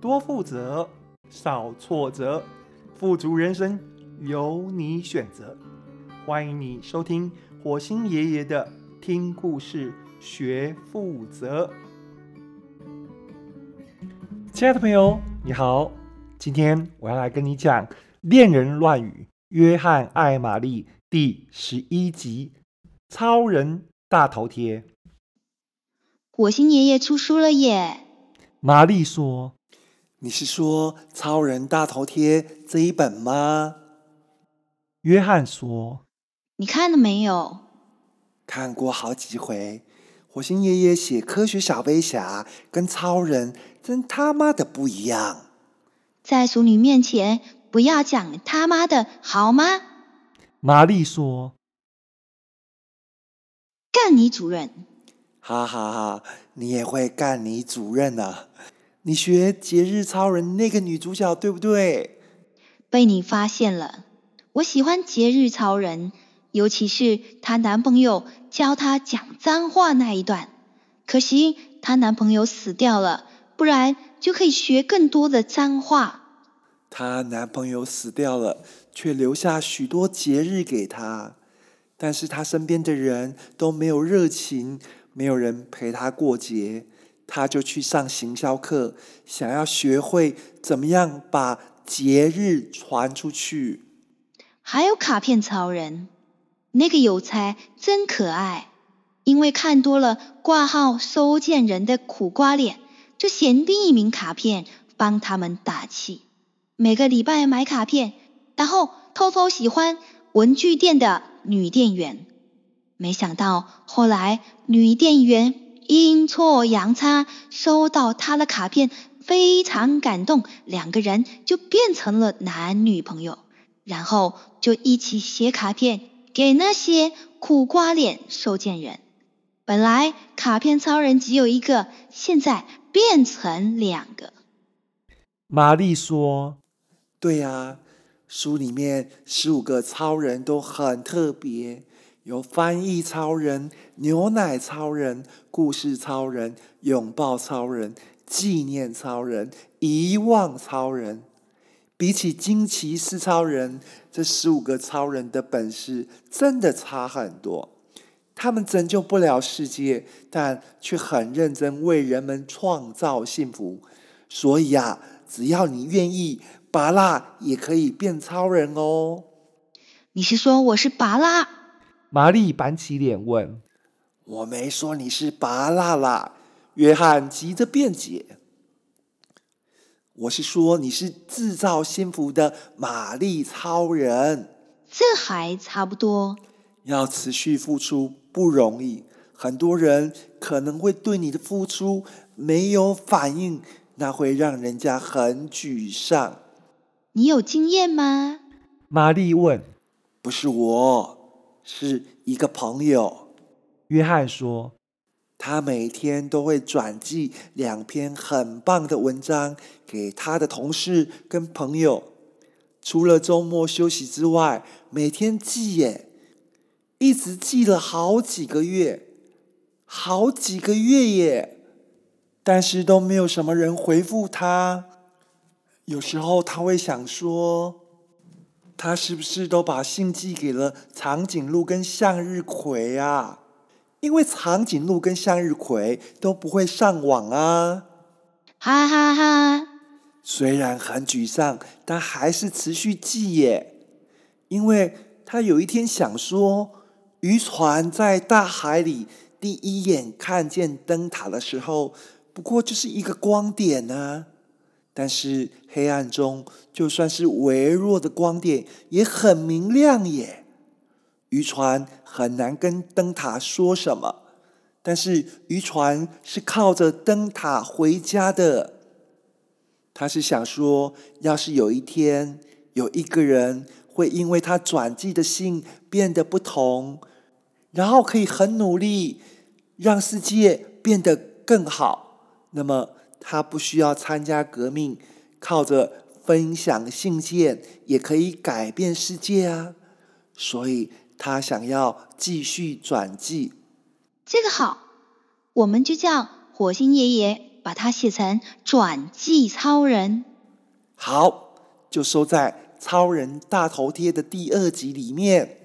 多负责，少挫折，富足人生由你选择。欢迎你收听火星爷爷的听故事学负责。亲爱的朋友，你好，今天我要来跟你讲《恋人乱语》约翰艾玛丽第十一集《超人大头贴》。火星爷爷出书了耶！玛丽说。你是说《超人大头贴》这一本吗？约翰说：“你看了没有？看过好几回。火星爷爷写科学小飞侠跟超人真他妈的不一样。在淑女面前不要讲他妈的好吗？”玛丽说：“干你主任！”哈哈哈，你也会干你主任啊！你学节日超人那个女主角对不对？被你发现了。我喜欢节日超人，尤其是她男朋友教她讲脏话那一段。可惜她男朋友死掉了，不然就可以学更多的脏话。她男朋友死掉了，却留下许多节日给她，但是她身边的人都没有热情，没有人陪她过节。他就去上行销课，想要学会怎么样把节日传出去。还有卡片超人，那个邮差真可爱。因为看多了挂号收件人的苦瓜脸，就先递一名卡片帮他们打气。每个礼拜买卡片，然后偷偷喜欢文具店的女店员。没想到后来女店员。阴错阳差收到他的卡片，非常感动，两个人就变成了男女朋友，然后就一起写卡片给那些苦瓜脸收件人。本来卡片超人只有一个，现在变成两个。玛丽说：“对呀，书里面十五个超人都很特别。”有翻译超人、牛奶超人、故事超人、拥抱超人、纪念超人、遗忘超人。比起惊奇四超人，这十五个超人的本事真的差很多。他们拯救不了世界，但却很认真为人们创造幸福。所以啊，只要你愿意，芭乐也可以变超人哦。你是说我是芭乐？玛丽板起脸问：“我没说你是拔蜡啦。”约翰急着辩解：“我是说你是制造幸福的玛丽超人。”这还差不多。要持续付出不容易，很多人可能会对你的付出没有反应，那会让人家很沮丧。你有经验吗？玛丽问：“不是我。”是一个朋友，约翰说，他每天都会转寄两篇很棒的文章给他的同事跟朋友，除了周末休息之外，每天寄耶，一直寄了好几个月，好几个月耶，但是都没有什么人回复他。有时候他会想说。他是不是都把信寄给了长颈鹿跟向日葵啊？因为长颈鹿跟向日葵都不会上网啊！哈哈哈！虽然很沮丧，但还是持续寄耶。因为他有一天想说，渔船在大海里第一眼看见灯塔的时候，不过就是一个光点呢。但是黑暗中，就算是微弱的光点也很明亮耶。渔船很难跟灯塔说什么，但是渔船是靠着灯塔回家的。他是想说，要是有一天有一个人会因为他转寄的信变得不同，然后可以很努力让世界变得更好，那么。他不需要参加革命，靠着分享信件也可以改变世界啊！所以他想要继续转寄。这个好，我们就叫火星爷爷把它写成转寄超人。好，就收在《超人大头贴》的第二集里面。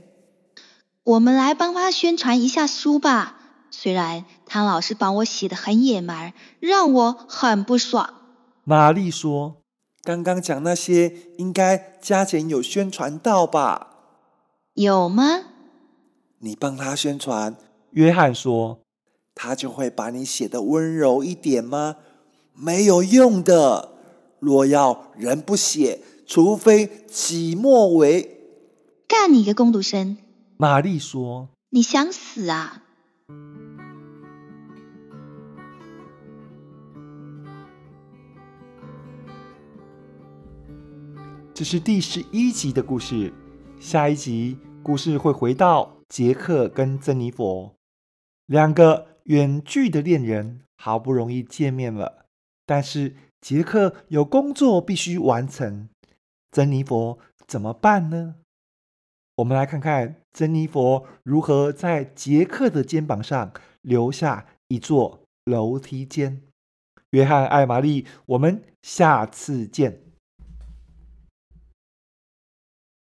我们来帮他宣传一下书吧。虽然汤老师帮我写得很野蛮，让我很不爽。玛丽说：“刚刚讲那些应该加减有宣传到吧？”有吗？你帮他宣传。约翰说：“他就会把你写得温柔一点吗？没有用的。若要人不写，除非己莫为。”干你个工读生！玛丽说：“你想死啊？”这是第十一集的故事。下一集故事会回到杰克跟珍妮佛两个远距的恋人，好不容易见面了，但是杰克有工作必须完成，珍妮佛怎么办呢？我们来看看珍妮佛如何在杰克的肩膀上留下一座楼梯间。约翰艾玛丽，我们下次见。